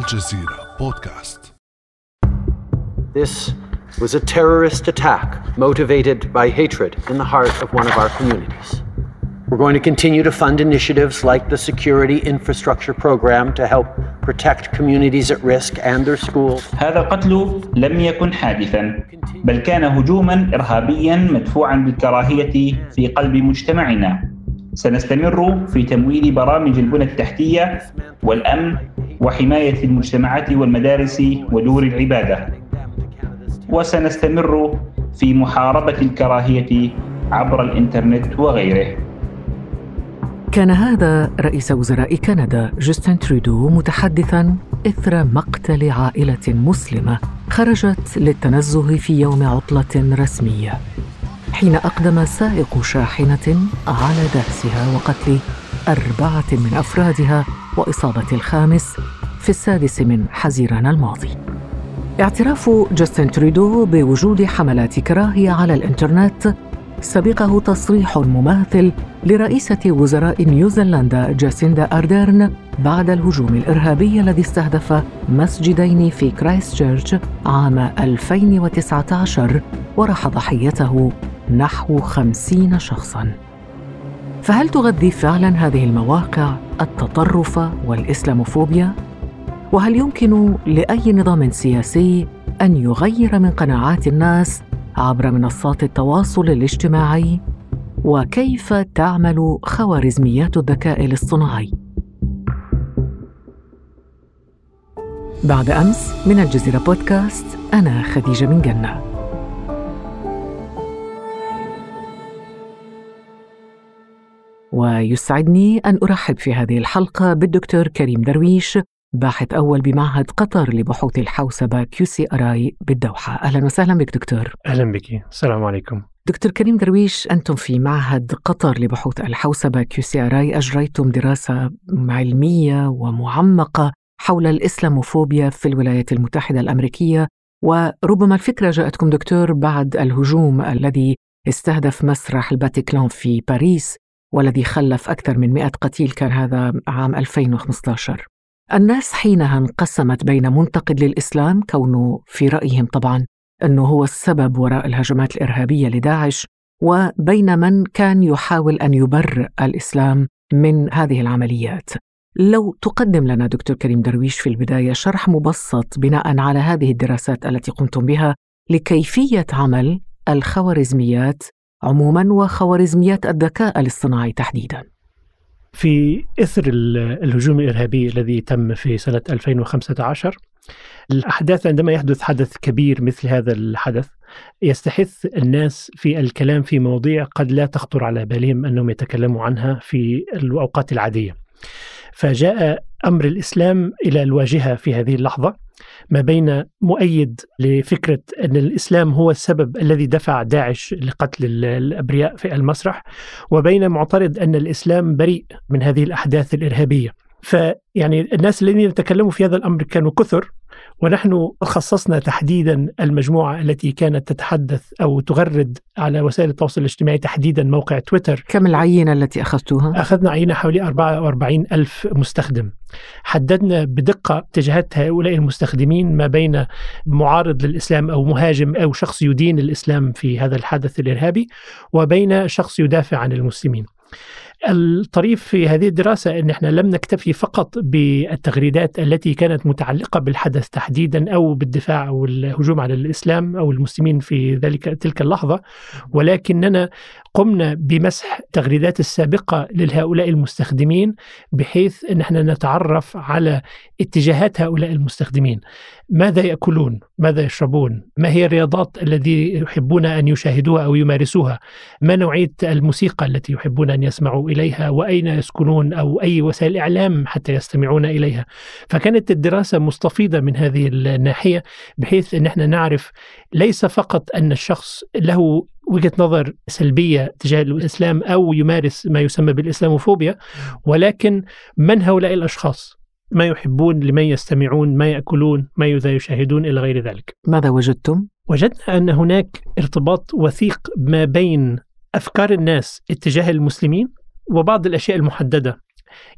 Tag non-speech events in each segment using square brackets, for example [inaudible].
الجزيرة بودكاست This was a terrorist attack motivated by hatred in the heart of one of our communities. We're going to continue to fund initiatives like the Security Infrastructure Program to help protect communities at risk and their schools. هذا القتل لم يكن حادثا بل كان هجوما ارهابيا مدفوعا بالكراهيه في قلب مجتمعنا سنستمر في تمويل برامج البنى التحتية والأمن وحماية المجتمعات والمدارس ودور العبادة. وسنستمر في محاربة الكراهية عبر الإنترنت وغيره. كان هذا رئيس وزراء كندا جوستن ترودو متحدثا إثر مقتل عائلة مسلمة خرجت للتنزه في يوم عطلة رسمية. حين أقدم سائق شاحنة على دهسها وقتل أربعة من أفرادها وإصابة الخامس في السادس من حزيران الماضي. اعتراف جاستن ترودو بوجود حملات كراهية على الإنترنت سبقه تصريح مماثل لرئيسة وزراء نيوزيلندا جاسيندا أردرن بعد الهجوم الإرهابي الذي استهدف مسجدين في كرايست تشيرش عام 2019 وراح ضحيته نحو خمسين شخصاً. فهل تغذي فعلا هذه المواقع التطرف والإسلاموفوبيا؟ وهل يمكن لأي نظام سياسي أن يغير من قناعات الناس عبر منصات التواصل الاجتماعي؟ وكيف تعمل خوارزميات الذكاء الاصطناعي؟ بعد أمس من الجزيرة بودكاست أنا خديجة بن قنة. ويسعدني أن أرحب في هذه الحلقة بالدكتور كريم درويش باحث أول بمعهد قطر لبحوث الحوسبة QCRI بالدوحة. أهلا وسهلا بك دكتور. أهلا بك. السلام عليكم. دكتور كريم درويش أنتم في معهد قطر لبحوث الحوسبة QCRI أجريتم دراسة علمية ومعمقة حول الإسلاموفوبيا في الولايات المتحدة الأمريكية. وربما الفكرة جاءتكم دكتور بعد الهجوم الذي استهدف مسرح الباتيكلان في باريس. والذي خلف أكثر من 100 قتيل كان هذا عام 2015 الناس حينها انقسمت بين منتقد للإسلام كونه في رأيهم طبعا أنه هو السبب وراء الهجمات الإرهابية لداعش وبين من كان يحاول أن يبرئ الإسلام من هذه العمليات. لو تقدم لنا دكتور كريم درويش في البداية شرح مبسط بناء على هذه الدراسات التي قمتم بها لكيفية عمل الخوارزميات عموما وخوارزميات الذكاء الاصطناعي تحديدا. في إثر الهجوم الإرهابي الذي تم في سنة 2015 الأحداث عندما يحدث حدث كبير مثل هذا الحدث يستحث الناس في الكلام في مواضيع قد لا تخطر على بالهم أنهم يتكلموا عنها في الأوقات العادية. فجاء أمر الإسلام إلى الواجهة في هذه اللحظة ما بين مؤيد لفكرة أن الإسلام هو السبب الذي دفع داعش لقتل الأبرياء في المسرح وبين معترض أن الإسلام بريء من هذه الأحداث الإرهابية. فيعني الناس الذين يتكلموا في هذا الأمر كانوا كثر ونحن خصصنا تحديدا المجموعة التي كانت تتحدث أو تغرد على وسائل التواصل الاجتماعي تحديدا موقع تويتر. كم العينة التي أخذتوها؟ أخذنا عينة حوالي 44 ألف مستخدم. حددنا بدقة اتجاهات هؤلاء المستخدمين ما بين معارض للإسلام أو مهاجم أو شخص يدين الإسلام في هذا الحدث الإرهابي وبين شخص يدافع عن المسلمين. الطريف في هذه الدراسة أن إحنا لم نكتفي فقط بالتغريدات التي كانت متعلقة بالحدث تحديدا أو بالدفاع أو الهجوم على الإسلام أو المسلمين في ذلك تلك اللحظة ولكننا قمنا بمسح التغريدات السابقة لهؤلاء المستخدمين بحيث أن إحنا نتعرف على اتجاهات هؤلاء المستخدمين. ماذا يأكلون؟ ماذا يشربون؟ ما هي الرياضات التي يحبون أن يشاهدوها أو يمارسوها؟ ما نوعية الموسيقى التي يحبون أن يسمعوا إليها؟ وأين يسكنون؟ أو أي وسائل إعلام حتى يستمعون إليها؟ فكانت الدراسة مستفيضة من هذه الناحية بحيث أن إحنا نعرف ليس فقط أن الشخص له وجهة نظر سلبية تجاه الإسلام أو يمارس ما يسمى بالإسلاموفوبيا ولكن من هؤلاء الأشخاص؟ ما يحبون لمن يستمعون ما يأكلون ما يشاهدون إلى غير ذلك. ماذا وجدتم؟ وجدنا أن هناك ارتباط وثيق ما بين أفكار الناس اتجاه المسلمين وبعض الأشياء المحددة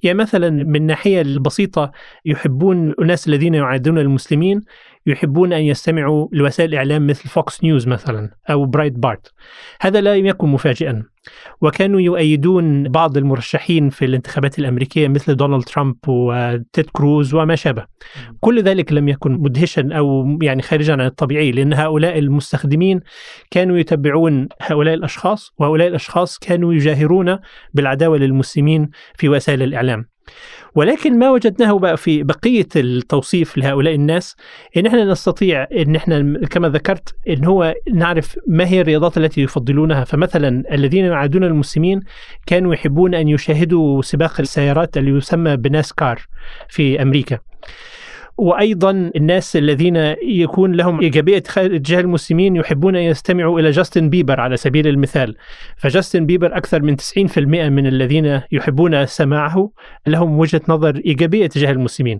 يعني مثلا من الناحية البسيطة يحبون الناس الذين يعادون المسلمين يحبون أن يستمعوا لوسائل الإعلام مثل Fox News مثلا أو Breitbart هذا لا يكن مفاجئا. وكانوا يؤيدون بعض المرشحين في الانتخابات الأمريكية مثل دونالد ترامب وتيد كروز وما شابه. كل ذلك لم يكن مدهشا أو يعني خارجا عن الطبيعي لأن هؤلاء المستخدمين كانوا يتبعون هؤلاء الأشخاص وهؤلاء الأشخاص كانوا يجاهرون بالعداوة للمسلمين في وسائل الإعلام. ولكن ما وجدناه بقى في بقية التوصيف لهؤلاء الناس إن إحنا نستطيع إن إحنا كما ذكرت إن هو نعرف ما هي الرياضات التي يفضلونها. فمثلا الذين يعادون المسلمين كانوا يحبون أن يشاهدوا سباق السيارات اللي يسمى ب NASCAR في أمريكا. وأيضا الناس الذين يكون لهم إيجابية تجاه المسلمين يحبون أن يستمعوا إلى جاستن بيبر على سبيل المثال. فجاستن بيبر أكثر من 90% من الذين يحبون سماعه لهم وجهة نظر إيجابية تجاه المسلمين.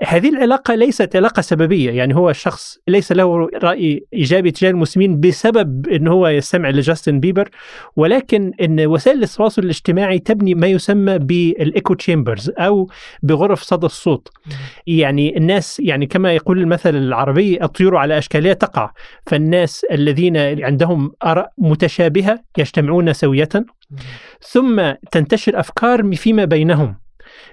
هذه العلاقة ليست علاقة سببية يعني هو الشخص ليس له رأي إيجابي تجاه المسلمين بسبب أنه هو يستمع لجاستن بيبر ولكن أن وسائل التواصل الاجتماعي تبني ما يسمى بالإيكو تشامبرز أو بغرف صدى الصوت. يعني الناس يعني كما يقول المثل العربي الطيور على أشكالها تقع. فالناس الذين عندهم آراء متشابهة يجتمعون سوية. ثم تنتشر أفكار فيما بينهم.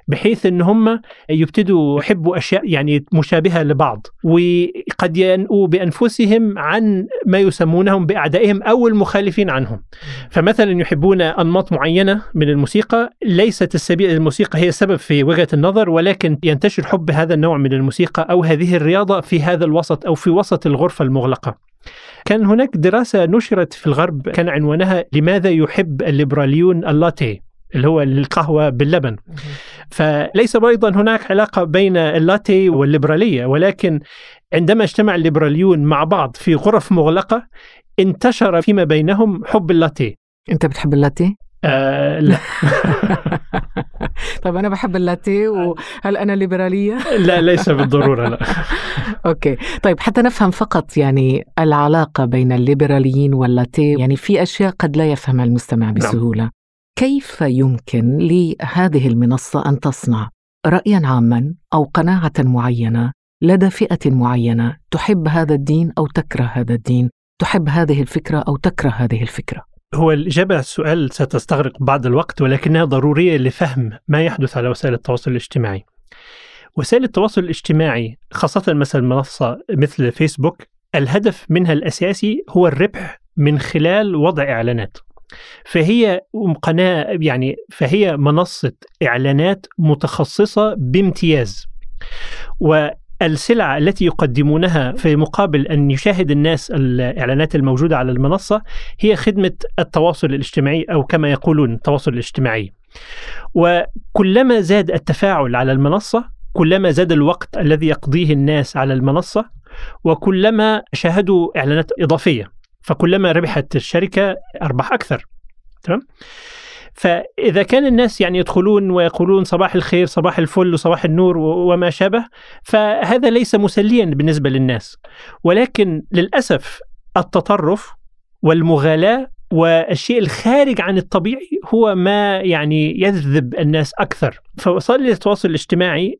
بحيث إن هم يبتدوا يحبوا أشياء يعني مشابهة لبعض وقد ينؤوا بأنفسهم عن ما يسمونهم بأعدائهم أو المخالفين عنهم. فمثلا يحبون أنماط معينة من الموسيقى ليست السبيل الموسيقى هي السبب في وجهة النظر ولكن ينتشر حب هذا النوع من الموسيقى أو هذه الرياضة في هذا الوسط أو في وسط الغرفة المغلقة. كان هناك دراسة نشرت في الغرب كان عنوانها لماذا يحب الليبراليون اللاتيه؟ اللي هو القهوة باللبن. فليس أيضا هناك علاقة بين اللاتي والليبرالية ولكن عندما اجتمع الليبراليون مع بعض في غرف مغلقة انتشر فيما بينهم حب اللاتي. أنت بتحب اللاتي؟ آه لا. [laughs] طيب أنا بحب اللاتيه وهل أنا ليبرالية؟ [laughs] لا ليس بالضرورة لا. [laughs] أوكي. طيب حتى نفهم فقط يعني العلاقة بين الليبراليين واللاتيه يعني في أشياء قد لا يفهمها المستمع بسهولة. نعم. كيف يمكن لهذه المنصة أن تصنع رايا عاما أو قناعة معينة لدى فئة معينة تحب هذا الدين أو تكره هذا الدين تحب هذه الفكرة أو تكره هذه الفكرة هو الإجابة على السؤال ستستغرق بعض الوقت ولكنها ضرورية لفهم ما يحدث على وسائل التواصل الاجتماعي. وسائل التواصل الاجتماعي خاصة مثلا منصة مثل فيسبوك الهدف منها الأساسي هو الربح من خلال وضع إعلانات. فهي قناة يعني فهي منصة إعلانات متخصصة بامتياز. والسلعة التي يقدمونها في مقابل أن يشاهد الناس الإعلانات الموجودة على المنصة هي خدمة التواصل الاجتماعي أو كما يقولون التواصل الاجتماعي وكلما زاد التفاعل على المنصة كلما زاد الوقت الذي يقضيه الناس على المنصة وكلما شاهدوا إعلانات إضافية فكلما ربحت الشركة أرباح أكثر تمام؟ فإذا كان الناس يعني يدخلون ويقولون صباح الخير صباح الفل وصباح النور وما شابه فهذا ليس مسليا بالنسبة للناس ولكن للأسف التطرف والمغالاة والشيء الخارج عن الطبيعي هو ما يعني يجذب الناس أكثر فوسائل التواصل الاجتماعي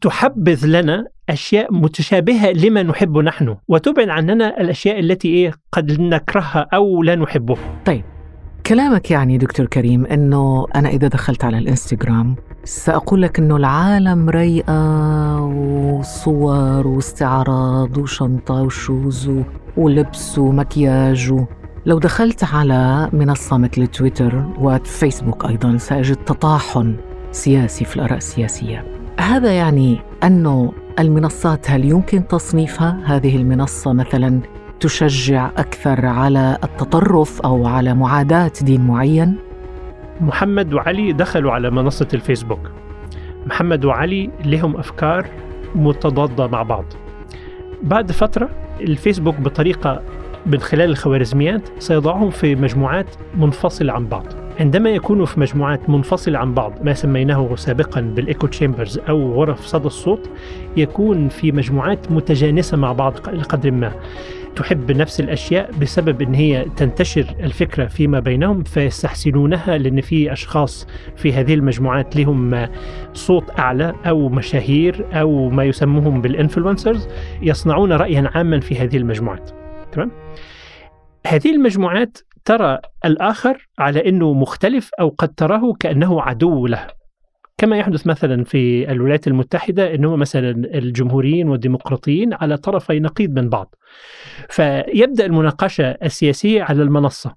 تحبذ لنا أشياء متشابهة لما نحب نحن وتبعد عننا الأشياء التي إيه قد نكرهها أو لا نحبها. طيب كلامك يعني دكتور كريم إنه أنا إذا دخلت على الإنستغرام سأقول لك إنه العالم ريئة وصور واستعراض وشنطة وشوز ولبس ومكياج لو دخلت على منصة مثل تويتر وفيسبوك أيضا سأجد تطاحن سياسي في الآراء السياسية هذا يعني أنه المنصات هل يمكن تصنيفها هذه المنصة مثلا تشجع أكثر على التطرف أو على معاداة دين معين؟ محمد وعلي دخلوا على منصة الفيسبوك. محمد وعلي لهم أفكار متضادة مع بعض. بعد فترة الفيسبوك بطريقة من خلال الخوارزميات سيضعهم في مجموعات منفصلة عن بعض. عندما يكونوا في مجموعات منفصلة عن بعض ما سميناه سابقا بالإيكو تشامبرز أو غرف صدى الصوت يكون في مجموعات متجانسة مع بعض لقدر ما. تحب نفس الأشياء بسبب إن هي تنتشر الفكرة فيما بينهم فيستحسنونها لأن في أشخاص في هذه المجموعات لهم صوت أعلى أو مشاهير أو ما يسموهم بالإنفلونسرز يصنعون رايا عاما في هذه المجموعات. تمام؟ هذه المجموعات ترى الآخر على إنه مختلف أو قد تراه كأنه عدو له. كما يحدث مثلا في الولايات المتحدة أنه مثلا الجمهوريين والديمقراطيين على طرفي نقيض من بعض. فيبدأ المناقشة السياسية على المنصة.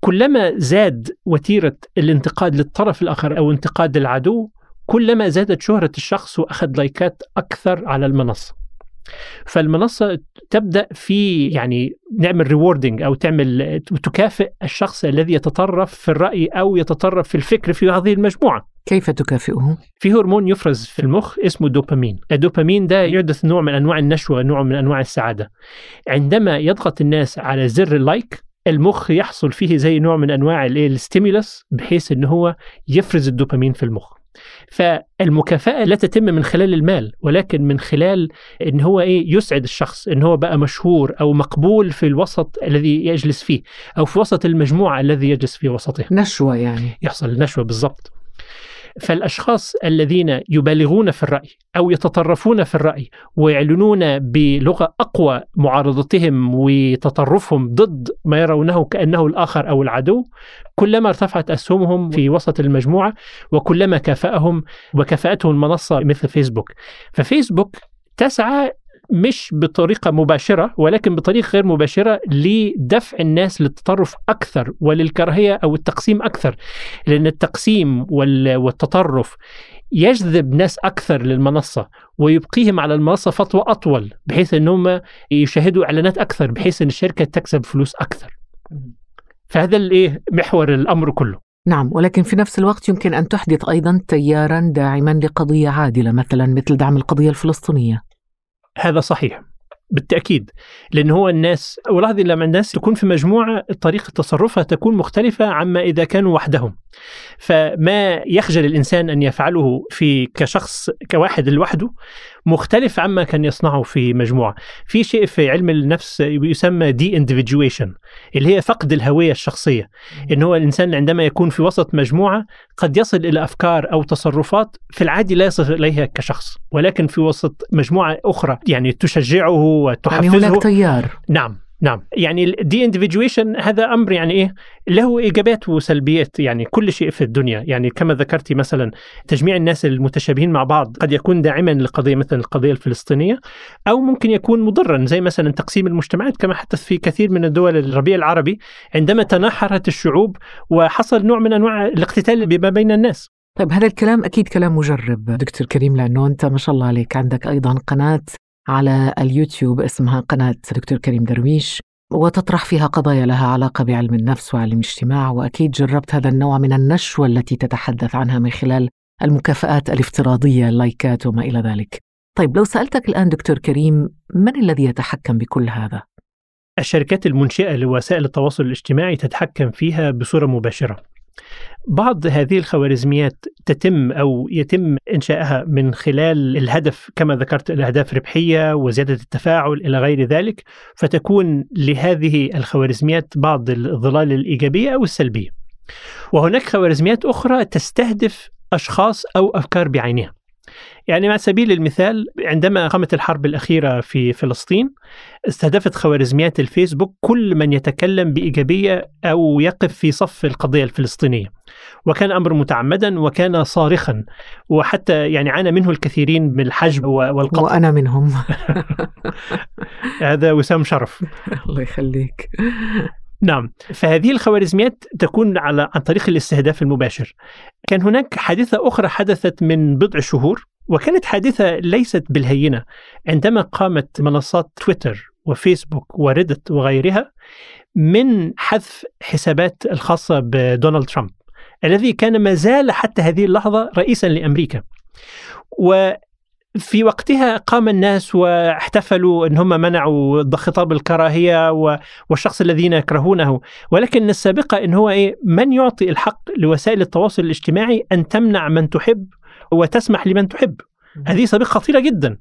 كلما زاد وتيرة الانتقاد للطرف الآخر أو انتقاد العدو كلما زادت شهرة الشخص وأخذ لايكات أكثر على المنصة. فالمنصة تبدأ في يعني تعمل rewarding أو تعمل تكافئ الشخص الذي يتطرف في الرأي أو يتطرف في الفكر في هذه المجموعة. كيف تكافئه؟ في هرمون يفرز في المخ اسمه دوبامين. الدوبامين ده يحدث نوع من أنواع النشوة نوع من أنواع السعادة. عندما يضغط الناس على زر ال like المخ يحصل فيه زي نوع من أنواع ال stimulus بحيث إن هو يفرز الدوبامين في المخ. فالمكافأة لا تتم من خلال المال ولكن من خلال إن هو إيه يسعد الشخص إن هو بقى مشهور أو مقبول في الوسط الذي يجلس فيه أو في وسط المجموعة الذي يجلس في وسطها نشوة يعني. يحصل نشوة بالضبط. فالأشخاص الذين يبالغون في الرأي أو يتطرفون في الرأي ويعلنون بلغة أقوى معارضتهم وتطرفهم ضد ما يرونه كأنه الآخر أو العدو كلما ارتفعت أسهمهم في وسط المجموعة وكلما كافأهم وكافاتهم المنصة مثل فيسبوك. ففيسبوك تسعى مش بطريقة مباشرة ولكن بطريقة غير مباشرة لدفع الناس للتطرف أكثر وللكراهية أو التقسيم أكثر. لأن التقسيم والتطرف يجذب ناس أكثر للمنصة ويبقيهم على المنصة فترة أطول بحيث أنهم يشاهدوا إعلانات أكثر بحيث أن الشركة تكسب فلوس أكثر. فهذا الإيه محور الأمر كله. نعم ولكن في نفس الوقت يمكن أن تحدث أيضا تيارا داعما لقضية عادلة مثلا مثل دعم القضية الفلسطينية. هذا صحيح بالتأكيد لأن هو الناس ولاحظ لما الناس تكون في مجموعة طريقة تصرفها تكون مختلفة عما إذا كانوا وحدهم. فما يخجل الإنسان أن يفعله في كشخص كواحد لوحده مختلف عما كان يصنعه في مجموعة. في شيء في علم النفس يسمى deindividuation اللي هي فقد الهوية الشخصية. إن هو الإنسان عندما يكون في وسط مجموعة قد يصل إلى أفكار أو تصرفات في العادي لا يصل إليها كشخص ولكن في وسط مجموعة أخرى يعني تشجعه وتحفزه. يعني هناك تيار. نعم. نعم. يعني ال deindividuation هذا أمر يعني إيه له إيجابيات وسلبيات يعني كل شيء في الدنيا. يعني كما ذكرتي مثلا تجميع الناس المتشابهين مع بعض قد يكون داعما لقضية مثلا القضية الفلسطينية أو ممكن يكون مضرا زي مثلا تقسيم المجتمعات كما حدث في كثير من الدول الربيع العربي عندما تناحرت الشعوب وحصل نوع من أنواع الاقتتال بما بين الناس. طيب هذا الكلام أكيد كلام مجرب دكتور كريم لأنه أنت ما شاء الله عليك عندك أيضا قناة على اليوتيوب اسمها قناة دكتور كريم درويش وتطرح فيها قضايا لها علاقة بعلم النفس وعلم الاجتماع وأكيد جربت هذا النوع من النشوة التي تتحدث عنها من خلال المكافآت الافتراضية اللايكات وما إلى ذلك طيب لو سألتك الآن دكتور كريم من الذي يتحكم بكل هذا؟ الشركات المنشئة لوسائل التواصل الاجتماعي تتحكم فيها بصورة مباشرة بعض هذه الخوارزميات تتم أو يتم انشائها من خلال الهدف كما ذكرت الأهداف ربحية وزيادة التفاعل إلى غير ذلك فتكون لهذه الخوارزميات بعض الظلال الإيجابية أو السلبية. وهناك خوارزميات أخرى تستهدف أشخاص أو أفكار بعينها. يعني على سبيل المثال عندما قامت الحرب الأخيرة في فلسطين استهدفت خوارزميات الفيسبوك كل من يتكلم بإيجابية أو يقف في صف القضية الفلسطينية. وكان أمر متعمدا وكان صارخا وحتى يعني عانى منه الكثيرين من الحجب والقتل وأنا منهم. [laughs] هذا وسام شرف. [laughs] الله يخليك. نعم. فهذه الخوارزميات تكون على عن طريق الاستهداف المباشر. كان هناك حادثة أخرى حدثت من بضع شهور وكانت حادثة ليست بالهينة. عندما قامت منصات تويتر وفيسبوك وريدت وغيرها من حذف حسابات الخاصة بدونالد ترامب الذي كان ما زال حتى هذه اللحظة رئيسا لأمريكا. و في وقتها قام الناس واحتفلوا ان هم منعوا خطاب الكراهية والشخص الذين يكرهونه. ولكن السابقة إن هو إيه من يعطي الحق لوسائل التواصل الاجتماعي أن تمنع من تحب وتسمح لمن تحب. هذه سابقة خطيرة جدا.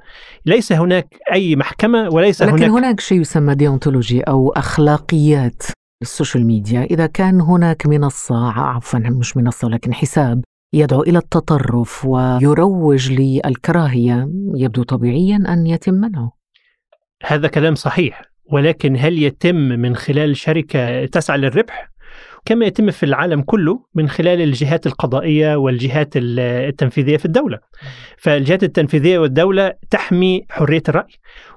ليس هناك أي محكمة وليس لكن هناك هناك شيء يسمى deontology أو أخلاقيات ال social media. إذا كان هناك منصة عفوا مش منصة ولكن حساب يدعو إلى التطرف ويروج للكراهية يبدو طبيعيا أن يتم منعه هذا كلام صحيح ولكن هل يتم من خلال شركة تسعى للربح؟ كما يتم في العالم كله من خلال الجهات القضائية والجهات التنفيذية في الدولة. فالجهات التنفيذية والدولة تحمي حرية الرأي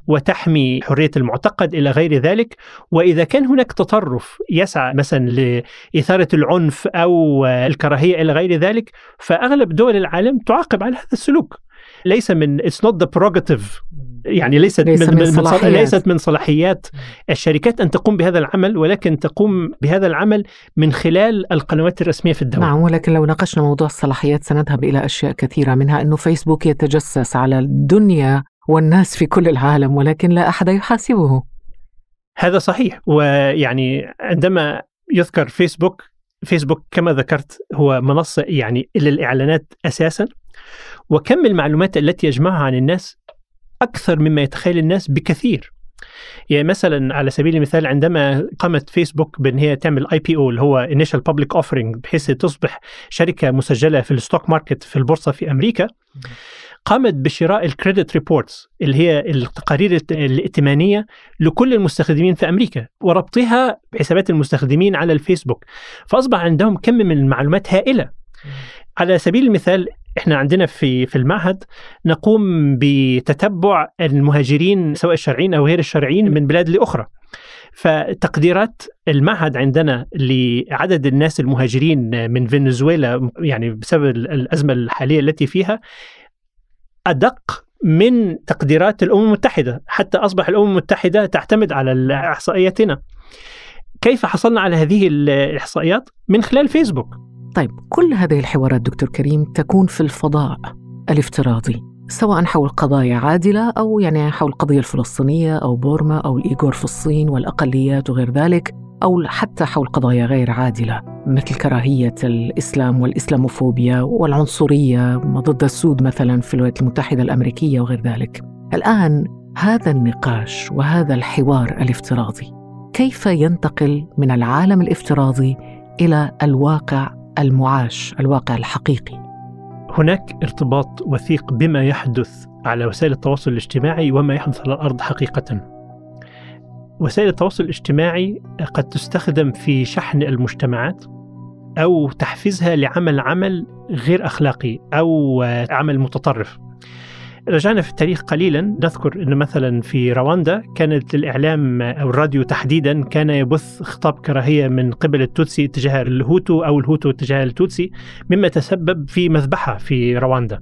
وتحمي حرية المعتقد إلى غير ذلك. وإذا كان هناك تطرف يسعى مثلا لإثارة العنف أو الكراهية إلى غير ذلك فأغلب دول العالم تعاقب على هذا السلوك. ليس من it's not the prerogative يعني ليست ليس من, من صلاحيات. ليست من صلاحيات الشركات أن تقوم بهذا العمل ولكن تقوم بهذا العمل من خلال القنوات الرسمية في الدولة. نعم ولكن لو ناقشنا موضوع الصلاحيات سنذهب إلى أشياء كثيرة منها أنه فيسبوك يتجسس على الدنيا والناس في كل العالم ولكن لا أحد يحاسبه هذا صحيح ويعني عندما يذكر فيسبوك فيسبوك كما ذكرت هو منصة يعني للإعلانات أساسا وكم المعلومات التي يجمعها عن الناس أكثر مما يتخيل الناس بكثير. يعني مثلا على سبيل المثال عندما قامت فيسبوك بأن هي تعمل IPO اللي هو initial public offering بحيث تصبح شركة مسجلة في ال stock market في البورصة في أمريكا قامت بشراء ال credit reports اللي هي التقارير الت- الائتمانية لكل المستخدمين في أمريكا وربطها بحسابات المستخدمين على الفيسبوك فأصبح عندهم كم من المعلومات هائلة على سبيل المثال إحنا عندنا في في المعهد نقوم بتتبع المهاجرين سواء الشرعيين أو غير الشرعيين من بلاد لأخرى. فتقديرات المعهد عندنا لعدد الناس المهاجرين من فنزويلا يعني بسبب الأزمة الحالية التي فيها أدق من تقديرات الأمم المتحدة. حتى أصبح الأمم المتحدة تعتمد على إحصائياتنا. كيف حصلنا على هذه الإحصائيات؟ من خلال فيسبوك. طيب كل هذه الحوارات دكتور كريم تكون في الفضاء الافتراضي سواء حول قضايا عادلة أو يعني حول القضية الفلسطينية أو بورما أو الإيغور في الصين والأقليات وغير ذلك أو حتى حول قضايا غير عادلة مثل كراهية الإسلام والإسلاموفوبيا والعنصرية ضد السود مثلا في الولايات المتحدة الأمريكية وغير ذلك. الآن هذا النقاش وهذا الحوار الافتراضي كيف ينتقل من العالم الافتراضي إلى الواقع المعاش الواقع الحقيقي هناك ارتباط وثيق بما يحدث على وسائل التواصل الاجتماعي وما يحدث على الأرض حقيقة. وسائل التواصل الاجتماعي قد تستخدم في شحن المجتمعات أو تحفيزها لعمل عمل غير أخلاقي أو عمل متطرف. رجعنا في التاريخ قليلا نذكر ان مثلا في رواندا كانت الإعلام أو الراديو تحديدا كان يبث خطاب كراهية من قبل التوتسي تجاه الهوتو أو الهوتو تجاه التوتسي مما تسبب في مذبحة في رواندا.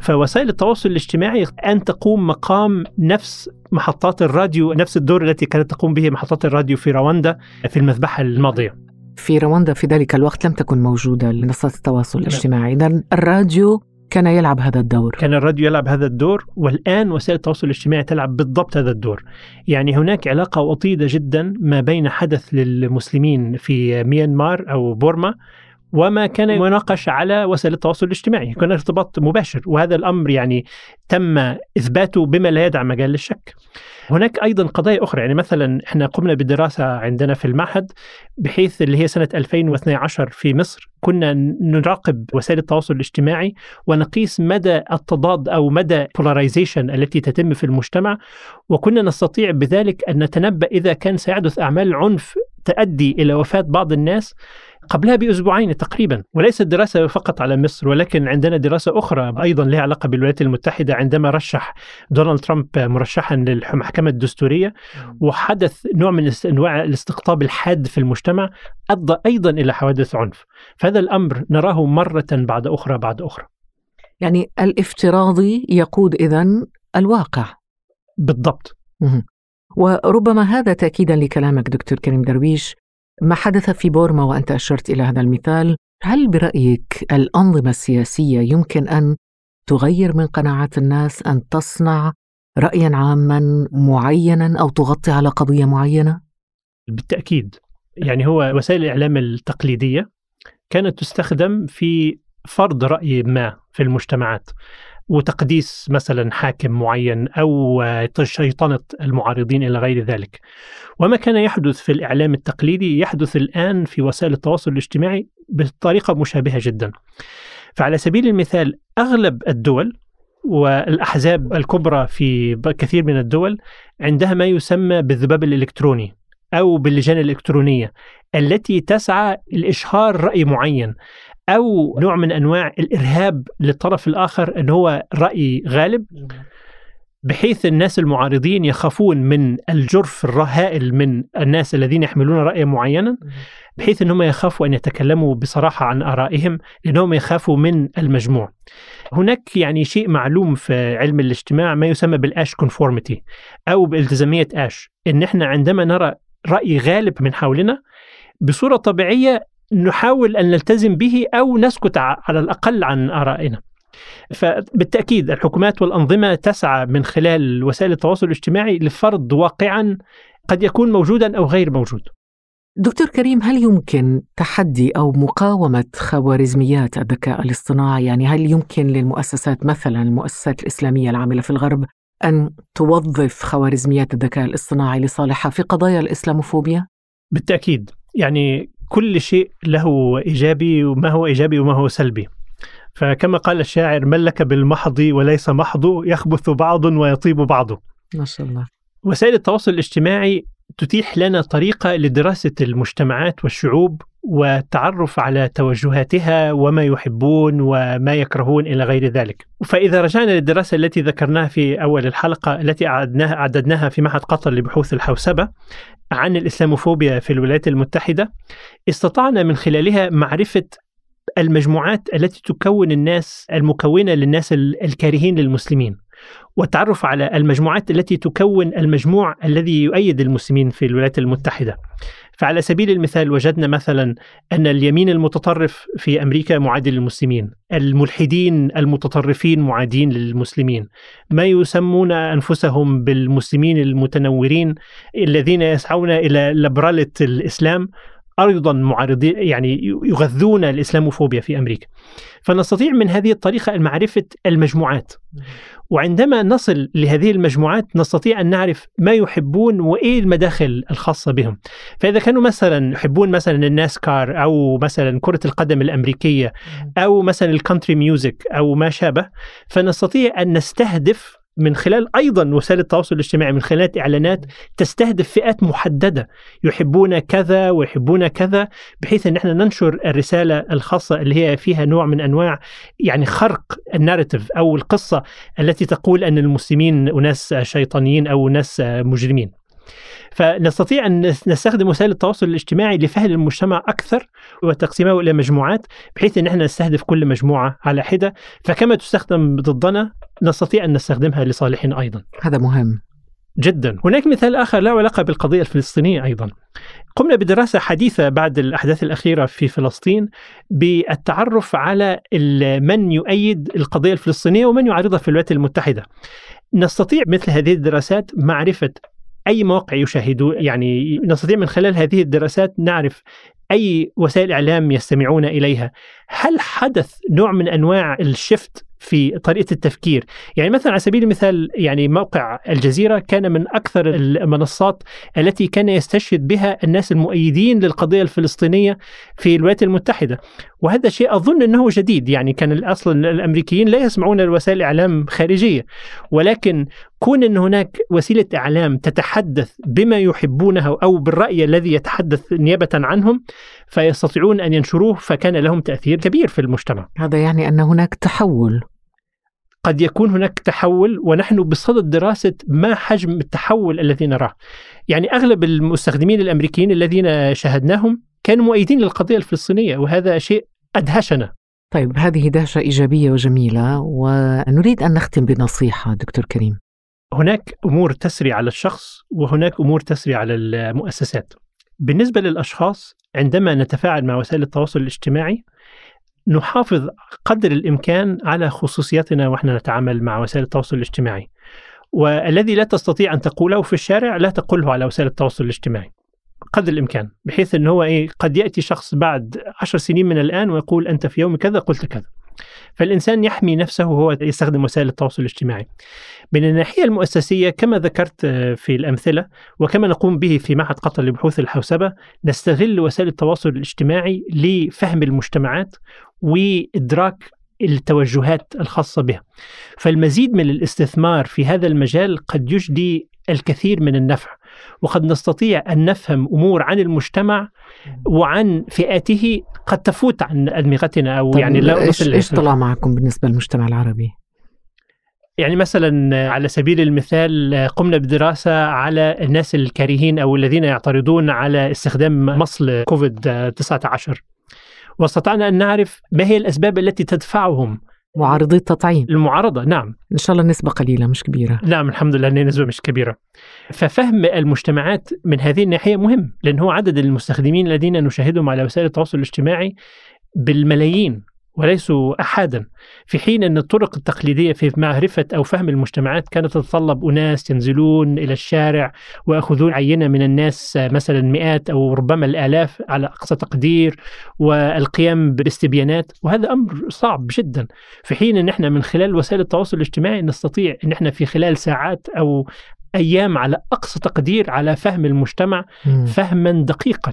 فوسائل التواصل الاجتماعي أن تقوم مقام نفس محطات الراديو نفس الدور التي كانت تقوم به محطات الراديو في رواندا في المذبحة الماضية. في رواندا في ذلك الوقت لم تكن موجودة منصات التواصل الاجتماعي إذا الراديو كان يلعب هذا الدور. كان الراديو يلعب هذا الدور والآن وسائل التواصل الاجتماعي تلعب بالضبط هذا الدور. يعني هناك علاقة وطيدة جدا ما بين حدث للمسلمين في ميانمار أو بورما وما كان يناقش على وسائل التواصل الاجتماعي كان ارتباط مباشر وهذا الأمر يعني تم إثباته بما لا يدع مجال للشك. هناك أيضا قضايا أخرى يعني مثلا إحنا قمنا بدراسة عندنا في المعهد بحيث اللي هي سنة 2012 في مصر كنا نراقب وسائل التواصل الاجتماعي ونقيس مدى التضاد أو مدى polarization التي تتم في المجتمع وكنا نستطيع بذلك أن نتنبأ إذا كان سيحدث أعمال العنف تؤدي إلى وفاة بعض الناس قبلها بأسبوعين تقريبا وليست دراسة فقط على مصر ولكن عندنا دراسة أخرى أيضا لها علاقة بالولايات المتحدة عندما رشح دونالد ترامب مرشحا للمحكمة الدستورية وحدث نوع من أنواع الاستقطاب الحاد في المجتمع أدى أيضا إلى حوادث عنف. فهذا الأمر نراه مرة بعد أخرى بعد أخرى. يعني الافتراضي يقود إذا الواقع. بالضبط. وربما هذا تأكيدا لكلامك دكتور كريم درويش ما حدث في بورما وأنت أشرت إلى هذا المثال هل برأيك الأنظمة السياسية يمكن أن تغير من قناعات الناس أن تصنع رأيا عاما معينا أو تغطي على قضية معينة؟ بالتأكيد يعني هو وسائل الإعلام التقليدية كانت تستخدم في فرض رأي ما في المجتمعات وتقديس مثلا حاكم معين أو شيطنة المعارضين إلى غير ذلك. وما كان يحدث في الإعلام التقليدي يحدث الآن في وسائل التواصل الاجتماعي بطريقة مشابهة جدا. فعلى سبيل المثال أغلب الدول والأحزاب الكبرى في كثير من الدول عندها ما يسمى بالذباب الإلكتروني أو باللجان الإلكترونية التي تسعى لإشهار رأي معين أو نوع من أنواع الإرهاب للطرف الآخر إن هو رأي غالب بحيث الناس المعارضين يخافون من الجرف الهائل من الناس الذين يحملون رأيا معينا بحيث انهم يخافوا أن يتكلموا بصراحة عن آرائهم لانهم يخافوا من المجموع. هناك يعني شيء معلوم في علم الاجتماع ما يسمى بالآش كونفورميتي أو بالتزامية آش إن إحنا عندما نرى رأي غالب من حولنا بصورة طبيعية نحاول أن نلتزم به أو نسكت على الأقل عن آرائنا. فبالتأكيد الحكومات والأنظمة تسعى من خلال وسائل التواصل الاجتماعي لفرض واقعا قد يكون موجودا أو غير موجود. دكتور كريم هل يمكن تحدي أو مقاومة خوارزميات الذكاء الاصطناعي؟ يعني هل يمكن للمؤسسات مثلا المؤسسات الإسلامية العاملة في الغرب أن توظف خوارزميات الذكاء الاصطناعي لصالحها في قضايا الإسلاموفوبيا؟ بالتأكيد، يعني كل شيء له إيجابي وما هو إيجابي وما هو سلبي. فكما قال الشاعر من لك بالمحض وليس محض يخبث بعض ويطيب بعض. ما شاء الله. وسائل التواصل الاجتماعي تتيح لنا طريقة لدراسة المجتمعات والشعوب والتعرف على توجهاتها وما يحبون وما يكرهون إلى غير ذلك. فإذا رجعنا للدراسة التي ذكرناها في أول الحلقة التي اعدناها أعددناها في معهد قطر لبحوث الحوسبة عن الإسلاموفوبيا في الولايات المتحدة استطعنا من خلالها معرفة المجموعات التي تكون الناس المكونة للناس الكارهين للمسلمين. والتعرف على المجموعات التي تكون المجموع الذي يؤيد المسلمين في الولايات المتحدة. فعلى سبيل المثال وجدنا مثلا أن اليمين المتطرف في أمريكا معادي للمسلمين، الملحدين المتطرفين معادين للمسلمين، ما يسمون أنفسهم بالمسلمين المتنورين الذين يسعون إلى لبرله الإسلام أيضا معارضين يعني يغذون الإسلاموفوبيا في أمريكا. فنستطيع من هذه الطريقة معرفه المجموعات. وعندما نصل لهذه المجموعات نستطيع أن نعرف ما يحبون وإيه المداخل الخاصة بهم. فإذا كانوا مثلا يحبون مثلا الناسكار أو مثلا كرة القدم الأمريكية أو مثلا ال country music أو ما شابه فنستطيع أن نستهدف من خلال أيضا وسائل التواصل الاجتماعي من خلال إعلانات تستهدف فئات محددة يحبون كذا ويحبون كذا بحيث إن إحنا ننشر الرسالة الخاصة اللي هي فيها نوع من أنواع يعني خرق ال narrative أو القصة التي تقول أن المسلمين أناس شيطانيين أو ناس مجرمين. فنستطيع أن نستخدم وسائل التواصل الاجتماعي لفهم المجتمع أكثر وتقسيمه إلى مجموعات بحيث إن إحنا نستهدف كل مجموعة على حدة فكما تستخدم ضدنا نستطيع أن نستخدمها لصالحنا أيضا. هذا مهم. جدا هناك مثال آخر له علاقة بالقضية الفلسطينية أيضا قمنا بدراسة حديثة بعد الأحداث الأخيرة في فلسطين بالتعرف على من يؤيد القضية الفلسطينية ومن يعارضها في الولايات المتحدة نستطيع مثل هذه الدراسات معرفة أي مواقع يشاهدون يعني نستطيع من خلال هذه الدراسات نعرف أي وسائل إعلام يستمعون إليها هل حدث نوع من أنواع الشفت في طريقة التفكير، يعني مثلا على سبيل المثال يعني موقع الجزيرة كان من أكثر المنصات التي كان يستشهد بها الناس المؤيدين للقضية الفلسطينية في الولايات المتحدة، وهذا شيء أظن إنه جديد، يعني كان أصلا الأمريكيين لا يسمعون لوسائل اعلام خارجية، ولكن كون إن هناك وسيلة إعلام تتحدث بما يحبونه أو بالرأي الذي يتحدث نيابة عنهم فيستطيعون أن ينشروه فكان لهم تأثير كبير في المجتمع. هذا يعني أن هناك تحول. قد يكون هناك تحول ونحن بصدد دراسة ما حجم التحول الذي نراه. يعني أغلب المستخدمين الأمريكيين الذين شاهدناهم كانوا مؤيدين للقضية الفلسطينية وهذا شيء أدهشنا. طيب هذه دهشة إيجابية وجميلة ونريد أن نختم بنصيحة دكتور كريم. هناك أمور تسري على الشخص وهناك أمور تسري على المؤسسات. بالنسبة للأشخاص عندما نتفاعل مع وسائل التواصل الاجتماعي نحافظ قدر الإمكان على خصوصيتنا وإحنا نتعامل مع وسائل التواصل الاجتماعي. والذي لا تستطيع أن تقوله في الشارع لا تقوله على وسائل التواصل الاجتماعي. قدر الإمكان بحيث إن هو إيه قد يأتي شخص بعد عشر سنين من الآن ويقول أنت في يوم كذا قلت كذا. فالإنسان يحمي نفسه وهو يستخدم وسائل التواصل الاجتماعي من الناحية المؤسسية كما ذكرت في الأمثلة وكما نقوم به في معهد قطر لبحوث الحوسبة نستغل وسائل التواصل الاجتماعي لفهم المجتمعات وإدراك التوجهات الخاصة بها. فالمزيد من الاستثمار في هذا المجال قد يجدي الكثير من النفع وقد نستطيع أن نفهم أمور عن المجتمع وعن فئاته قد تفوت عن أدمغتنا أو يعني لا إيش, إيش طلع معكم بالنسبة للمجتمع العربي؟ يعني مثلا على سبيل المثال قمنا بدراسة على الناس الكارهين أو الذين يعترضون على استخدام مصل كوفيد 19 واستطعنا أن نعرف ما هي الأسباب التي تدفعهم معارضي التطعيم. المعارضة نعم. إن شاء الله نسبة قليلة مش كبيرة. نعم الحمد لله أنها نسبة مش كبيرة. ففهم المجتمعات من هذه الناحية مهم لأن هو عدد المستخدمين الذين نشاهدهم على وسائل التواصل الاجتماعي بالملايين. وليسوا احادا في حين أن الطرق التقليدية في معرفة أو فهم المجتمعات كانت تتطلب أناس ينزلون إلى الشارع ويأخذون عينة من الناس مثلا مئات أو ربما الآلاف على أقصى تقدير والقيام بالاستبيانات. وهذا أمر صعب جدا في حين أن إحنا من خلال وسائل التواصل الاجتماعي نستطيع أن إحنا في خلال ساعات أو أيام على أقصى تقدير على فهم المجتمع فهما دقيقا.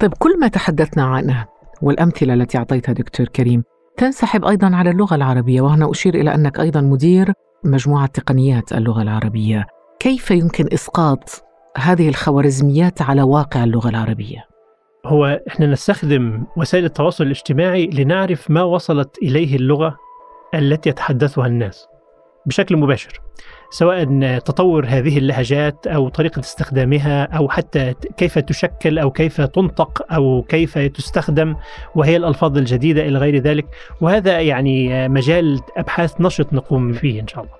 طيب كل ما تحدثنا عنه والأمثلة التي أعطيتها دكتور كريم تنسحب أيضا على اللغة العربية وهنا أشير إلى أنك أيضا مدير مجموعة تقنيات اللغة العربية كيف يمكن إسقاط هذه الخوارزميات على واقع اللغة العربية؟ هو إحنا نستخدم وسائل التواصل الاجتماعي لنعرف ما وصلت إليه اللغة التي يتحدثها الناس بشكل مباشر. سواء تطور هذه اللهجات أو طريقة استخدامها أو حتى كيف تشكل أو كيف تنطق أو كيف تستخدم وهي الألفاظ الجديدة إلى غير ذلك. وهذا يعني مجال أبحاث نشط نقوم فيه إن شاء الله.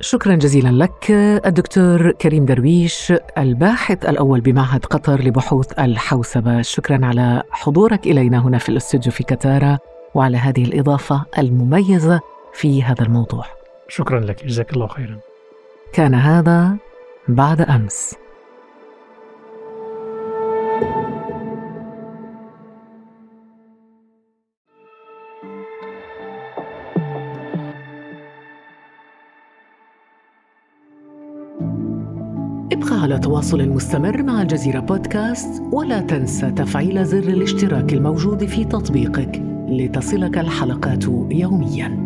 شكرا جزيلا لك الدكتور كريم درويش الباحث الأول بمعهد قطر لبحوث الحوسبة. شكرا على حضورك إلينا هنا في الأستوديو في كتاره وعلى هذه الإضافة المميزة في هذا الموضوع. شكرا لك جزاك الله خيرا. كان هذا بعد أمس. ابقى على تواصل مستمر مع الجزيرة بودكاست ولا تنسى تفعيل زر الاشتراك الموجود في تطبيقك لتصلك الحلقات يومياً.